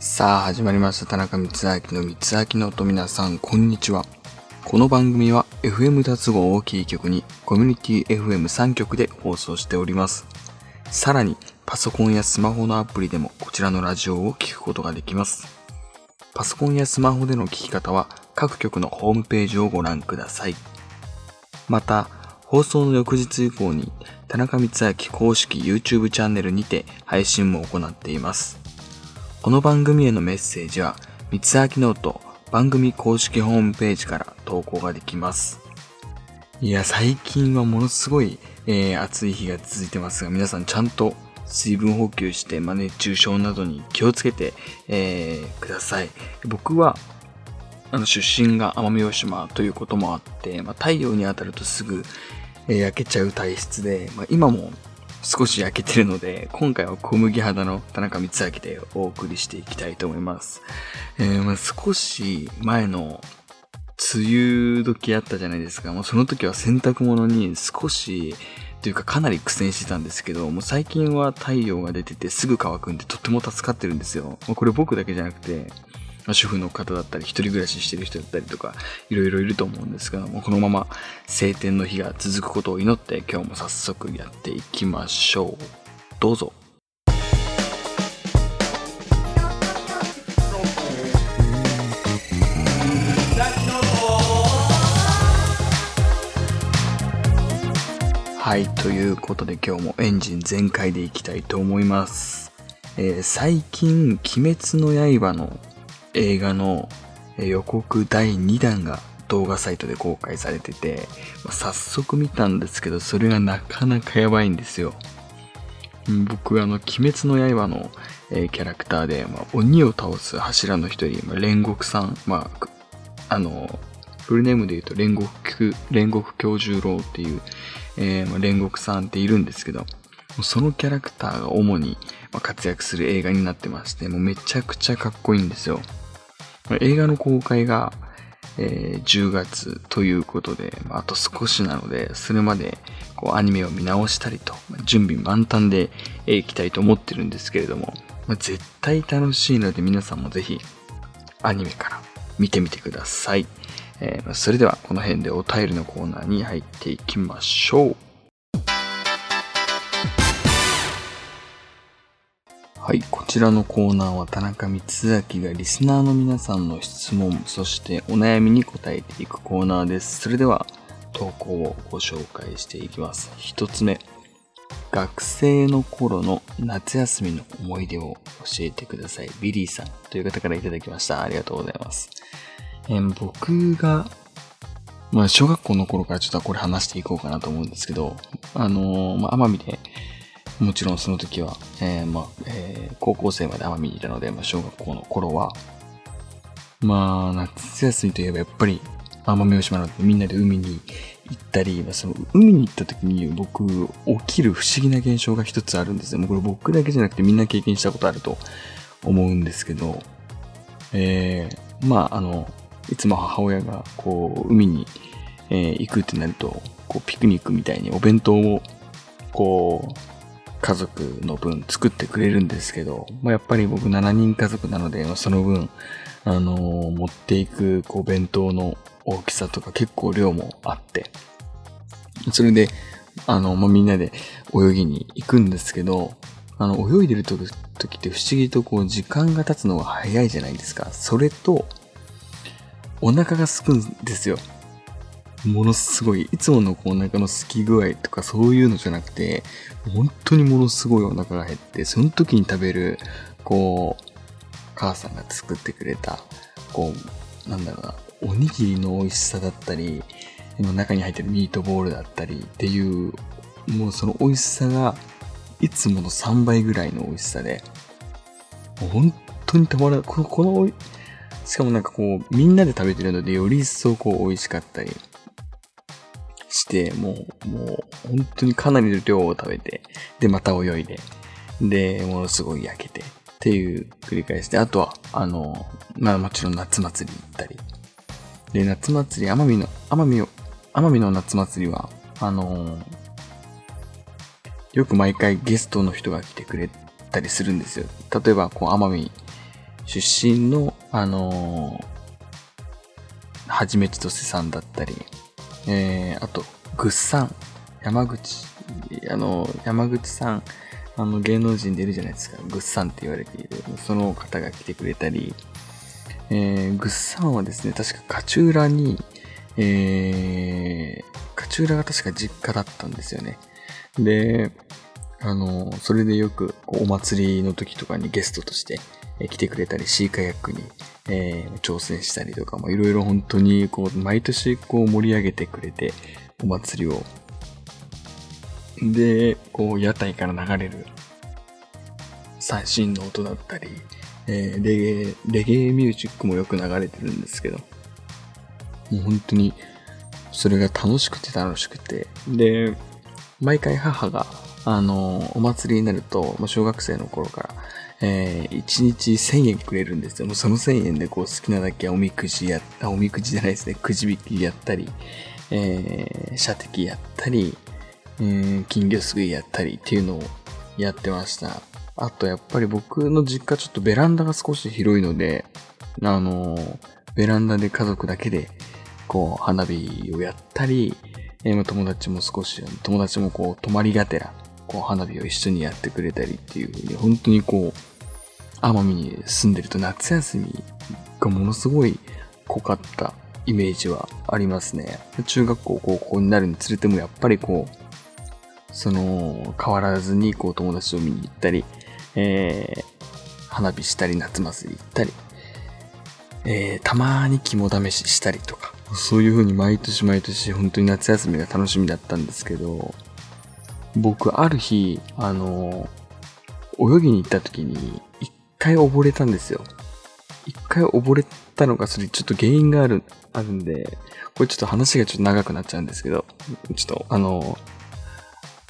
さあ始まりました。田中光明の光明の音。皆さんこんにちは。この番組は FM 脱合をキー局にコミュニティ FM3 局で放送しております。さらにパソコンやスマホのアプリでもこちらのラジオを聴くことができます。パソコンやスマホでの聞き方は各局のホームページをご覧ください。また放送の翌日以降に田中光明公式 YouTube チャンネルにて配信も行っています。この番組へのメッセージは、三つ明ノート番組公式ホームページから投稿ができます。いや、最近はものすごい、えー、暑い日が続いてますが、皆さんちゃんと水分補給して、まあ、熱中症などに気をつけて、えー、ください。僕は、あの、出身が奄美大島ということもあって、まあ、太陽に当たるとすぐ、えー、焼けちゃう体質で、まあ、今も少し焼けてるので、今回は小麦肌の田中光明でお送りしていきたいと思います。えー、まあ、少し前の梅雨時あったじゃないですか。もうその時は洗濯物に少し、というかかなり苦戦してたんですけど、もう最近は太陽が出ててすぐ乾くんでとっても助かってるんですよ。まこれ僕だけじゃなくて、主婦の方だったり、一人暮らししてる人だったりとか、いろいろいると思うんですが、もうこのまま晴天の日が続くことを祈って、今日も早速やっていきましょう。どうぞ。はい、ということで今日もエンジン全開でいきたいと思います。えー、最近、鬼滅の刃の映画の予告第2弾が動画サイトで公開されててま、早速見たんですけど、それがなかなかやばいんですよ。僕、あの、鬼滅の刃の、えー、キャラクターで、まあ、鬼を倒す柱の一人、まあ、煉獄さん、まあ、あの、フルネームで言うと煉獄、煉獄教授郎っていう、えー、まあ、煉獄さんっているんですけど、そのキャラクターが主に活躍する映画になってまして、もうめちゃくちゃかっこいいんですよ。映画の公開が、えー、10月ということで、あと少しなので、それまでこうアニメを見直したりと、準備満タンでいきたいと思ってるんですけれども、まあ、絶対楽しいので皆さんもぜひアニメから見てみてください。えー、それではこの辺でお便りのコーナーに入っていきましょう。はい、こちらのコーナーは田中光明がリスナーの皆さんの質問、そしてお悩みに答えていくコーナーです。それでは投稿をご紹介していきます。一つ目、学生の頃の夏休みの思い出を教えてください。ビリーさんという方からいただきました。ありがとうございます。え、僕が、まあ、小学校の頃からちょっとこれ話していこうかなと思うんですけど、あのー、まあ、奄美でもちろんその時は、えー、まあ、えー、高校生まで奄美にいたので、まあ、小学校の頃は、まあ、夏休みといえばやっぱり奄美大島なのでみんなで海に行ったり、まあ、その海に行った時に僕、起きる不思議な現象が一つあるんですね。もうこれ僕だけじゃなくてみんな経験したことあると思うんですけど、えー、まあ、あの、いつも母親がこう、海に、えー、行くってなると、こう、ピクニックみたいにお弁当を、こう、家族の分作ってくれるんですけど、まあ、やっぱり僕7人家族なので、まあその分、あのー、持っていくこう弁当の大きさとか結構量もあって、それで、あの、まあ、みんなで泳ぎに行くんですけど、あの、泳いでる時って不思議とこう時間が経つのが早いじゃないですか。それと、お腹が空くんですよ。ものすごい、いつものこうお腹の空き具合とかそういうのじゃなくて、本当にものすごいお腹が減って、その時に食べる、こう、母さんが作ってくれた、こう、なんだろうな、おにぎりの美味しさだったり、中に入ってるミートボールだったりっていう、もうその美味しさが、いつもの3倍ぐらいの美味しさで、本当にたまらない。この、この、しかもなんかこう、みんなで食べてるので、より一層こう美味しかったり、て、もう、もう、本当にかなりの量を食べて、で、また泳いで、で、ものすごい焼けて、っていう繰り返しで、あとは、あの、まあもちろん夏祭り行ったり。で、夏祭り、奄美の、奄美を、奄美の夏祭りは、あのよく毎回ゲストの人が来てくれたりするんですよ。例えば、こう、奄美出身の、あのー、はじめちとせさんだったり、えー、あと、ぐっさん、山口、あの、山口さん、あの、芸能人でいるじゃないですか。ぐっさんって言われている。その方が来てくれたり、えー、ぐっさんはですね、確か勝浦に、えー、勝浦が確か実家だったんですよね。で、あの、それでよくお祭りの時とかにゲストとして来てくれたり、シーカヤックに、えー、挑戦したりとかも、いろいろ本当にこう、毎年こう盛り上げてくれて、お祭りを。で、こう、屋台から流れる最新の音だったり、えー、レゲエ、レゲエミュージックもよく流れてるんですけど、もう本当に、それが楽しくて楽しくて、で、毎回母があの、お祭りになるとま、小学生の頃から、えー、1日1000円くれるんですよ。もうその1000円でこう好きなだけおみくじや、あ、おみくじじゃないですね、くじ引きやったり、えー、射的やったり、えー、金魚すくいやったりっていうのをやってました。あとやっぱり僕の実家ちょっとベランダが少し広いので、あの、ベランダで家族だけで、こう、花火をやったり、えー、友達も少し、友達もこう、泊まりがてら、こう花火を一緒にやってくれたりっていう風に、本当にこう、奄美に住んでると夏休みがものすごい濃かったイメージはありますね。中学校、高校になるにつれてもやっぱりこう、その、変わらずにこう友達を見に行ったり、えー、花火したり、夏祭り行ったり、えー、たまに肝試ししたりとか、そういう風に毎年毎年本当に夏休みが楽しみだったんですけど、僕、ある日、あの、泳ぎに行った時に、一回溺れたんですよ。一回溺れたのが、それちょっと原因がある、あるんで、これちょっと話がちょっと長くなっちゃうんですけど、ちょっと、あの、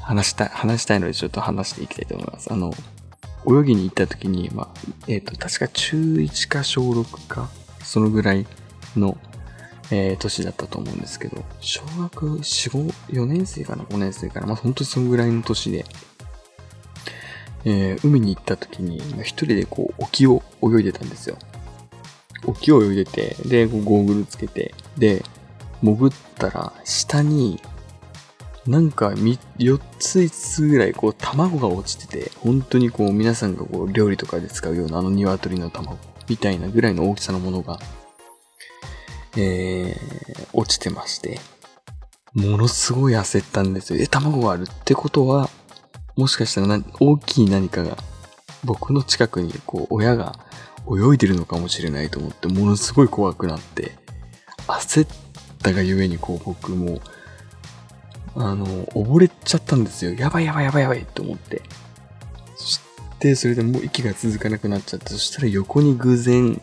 話したい、話したいのでちょっと話していきたいと思います。あの、泳ぎに行った時に、まあ、えっ、ー、と、確か中1か小6か、そのぐらいのえー、年だったと思うんですけど、小学4、5、4年生かな ?5 年生かな？まあ、本当にそのぐらいの年で、えー、海に行った時に、一人でこう、沖を泳いでたんですよ。沖を泳いでて、で、ゴーグルつけて、で、潜ったら、下に、なんか4つ5つぐらいこう卵が落ちてて、本当にこう皆さんがこう料理とかで使うようなあの鶏の卵みたいなぐらいの大きさのものがえー、落ちてまして、ものすごい焦ったんですよ。え、卵があるってことは、もしかしたら大きい何かが、僕の近くに、こう、親が泳いでるのかもしれないと思って、ものすごい怖くなって、焦ったがゆえに、こう、僕も、あの、溺れちゃったんですよ。やばいやばいやばいやばいって思って。そして、それでもう息が続かなくなっちゃって、そしたら横に偶然、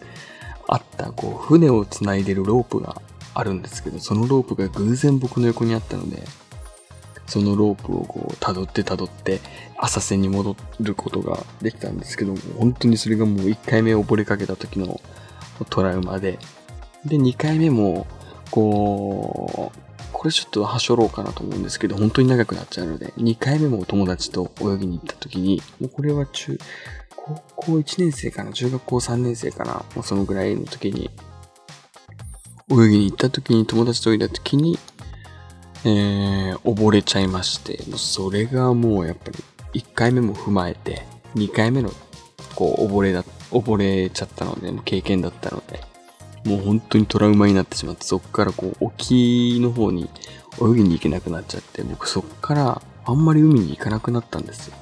あったこう船をつないでるロープがあるんですけど、そのロープが偶然僕の横にあったので、そのロープをこう辿って辿って浅瀬に戻ることができたんですけど、本当にそれがもう1回目溺れかけた時のトラウマで、で、2回目も、こう、これちょっとはしょろうかなと思うんですけど、本当に長くなっちゃうので、2回目もお友達と泳ぎに行った時に、もうこれは中、高校1年生かな中学校3年生かなもうそのぐらいの時に、泳ぎに行った時に、友達と泳いだ時に、えー、溺れちゃいまして、それがもうやっぱり、1回目も踏まえて、2回目の、こう、溺れだ、溺れちゃったので、経験だったので、もう本当にトラウマになってしまって、そこからこう、沖の方に泳ぎに行けなくなっちゃって、僕そこからあんまり海に行かなくなったんですよ。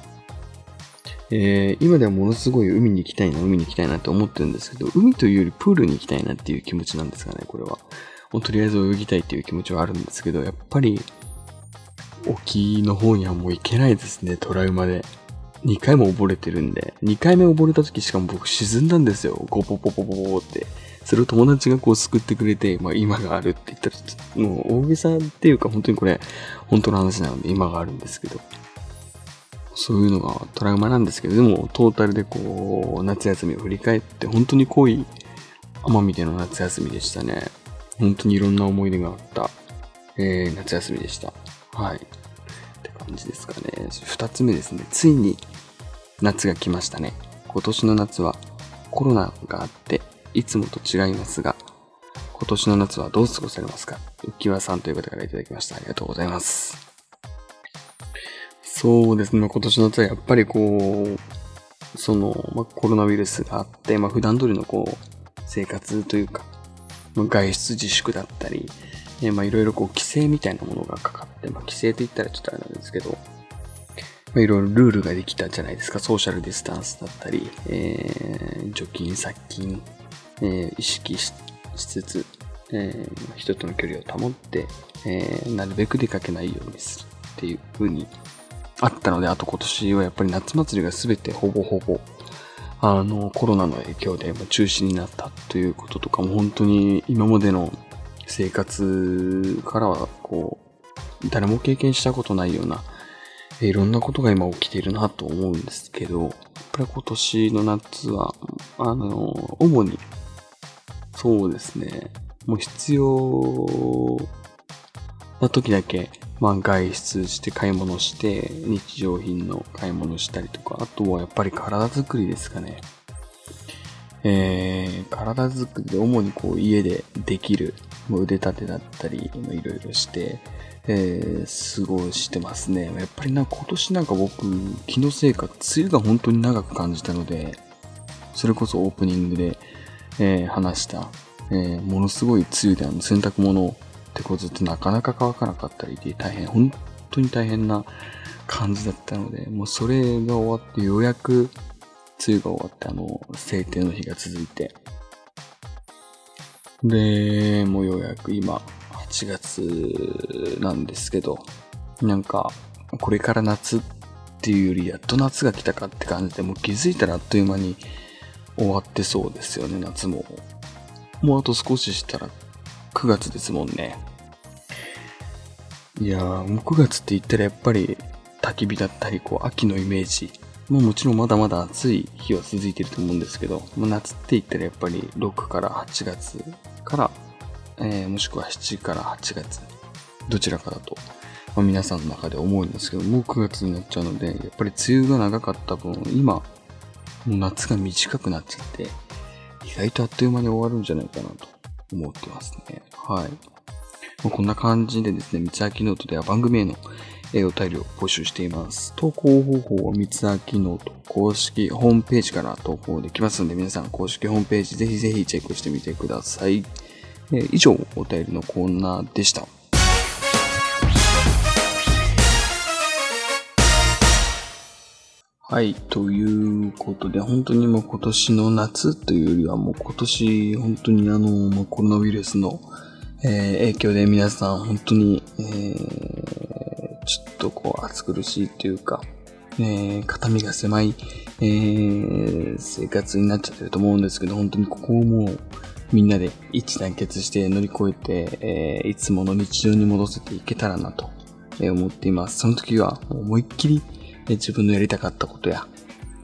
えー、今ではものすごい海に行きたいな、海に行きたいなって思ってるんですけど、海というよりプールに行きたいなっていう気持ちなんですかね、これは。もうとりあえず泳ぎたいっていう気持ちはあるんですけど、やっぱり、沖の方にはもう行けないですね、トラウマで。2回も溺れてるんで、2回目溺れた時しかも僕沈んだんですよ。ゴポポポポポって。それを友達がこう救ってくれて、まあ今があるって言ったら、もう大げさっていうか本当にこれ、本当の話なので今があるんですけど。そういうのがトラウマなんですけど、でもトータルでこう、夏休みを振り返って本当に濃い奄美での夏休みでしたね。本当にいろんな思い出があった、えー、夏休みでした。はい。って感じですかね。二つ目ですね。ついに夏が来ましたね。今年の夏はコロナがあって、いつもと違いますが、今年の夏はどう過ごされますか？浮輪さんという方からいただきました。ありがとうございます。そうですね、今年の夏はやっぱりこう、その、ま、コロナウイルスがあって、ま、普段通りのこう、生活というか、外出自粛だったり、えまあいろいろこう規制みたいなものがかかって、まあ規制と言ったらちょっとあれなんですけど、まいろいろルールができたじゃないですか。ソーシャルディスタンスだったり、えー、除菌、殺菌、えー、意識しつつ、えー、人との距離を保って、えー、なるべく出かけないようにするっていう風にあったので、あと今年はやっぱり夏祭りが全てほぼほぼ、あの、コロナの影響で中止になったということとかも本当に今までの生活からは、こう、誰も経験したことないような、いろんなことが今起きているなと思うんですけど、やっぱり今年の夏は、あの、主に、そうですね、もう必要な時だけ、まあ外出して買い物して、日常品の買い物したりとか、あとはやっぱり体作りですかね。えー、体作りで主にこう家でできる腕立てだったり、いろいろして、えー、過ごしてますね。やっぱりな、今年なんか僕、気のせいか、梅雨が本当に長く感じたので、それこそオープニングで、えー、話した、えー、ものすごい梅雨であの洗濯物をってこうずっとなかなか乾かなかったりで大変、本当に大変な感じだったので、もうそれが終わってようやく梅雨が終わってあの、晴天の日が続いて、で、もうようやく今、8月なんですけど、なんか、これから夏っていうより、やっと夏が来たかって感じで、もう気づいたらあっという間に終わってそうですよね、夏も。もうあと少ししたら9月ですもんね。いやー、もう9月って言ったらやっぱり焚き火だったり、こう、秋のイメージ。もうもちろんまだまだ暑い日は続いてると思うんですけど、もう夏って言ったらやっぱり6から8月から、えー、もしくは7から8月、どちらかだと、まあ、皆さんの中で思うんですけど、もう9月になっちゃうので、やっぱり梅雨が長かった分、今、もう夏が短くなっちゃって、意外とあっという間に終わるんじゃないかなと思ってますね。はい。まあ、こんな感じでですね、三つ秋ノートでは番組へのお便りを募集しています。投稿方法は三つ秋ノート公式ホームページから投稿できますので、皆さん公式ホームページぜひぜひチェックしてみてください。え以上、お便りのコーナーでした。はい。ということで、本当にもう今年の夏というよりはもう今年本当にあの、コロナウイルスの、えー、影響で皆さん本当に、えー、ちょっとこう暑苦しいというか、えー、肩身が狭い、えー、生活になっちゃってると思うんですけど、本当にここをもうみんなで一致団結して乗り越えて、えー、いつもの日常に戻せていけたらなと思っています。その時は思いっきり自分のやりたかったことや、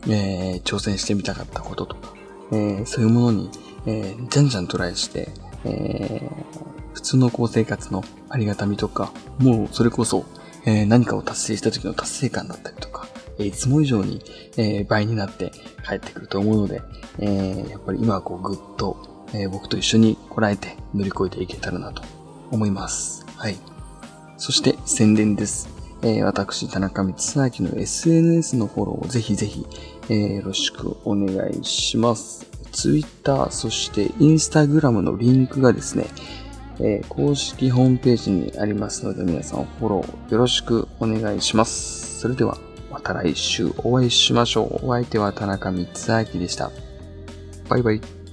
えー、挑戦してみたかったこととか、えー、そういうものに、えー、じゃんじゃんトライして、えー、普通のこう生活のありがたみとか、もうそれこそ、え、何かを達成した時の達成感だったりとか、いつも以上に、え、倍になって帰ってくると思うので、え、やっぱり今はこうぐっとえ、僕と一緒にこらえて乗り越えていけたらなと思います。はい。そして宣伝です。えー、私、田中光明の SNS のフォローをぜひぜひ、えー、よろしくお願いします。Twitter、そして Instagram のリンクがですね、えー、公式ホームページにありますので皆さんフォローよろしくお願いします。それではまた来週お会いしましょう。お相手は田中光明でした。バイバイ。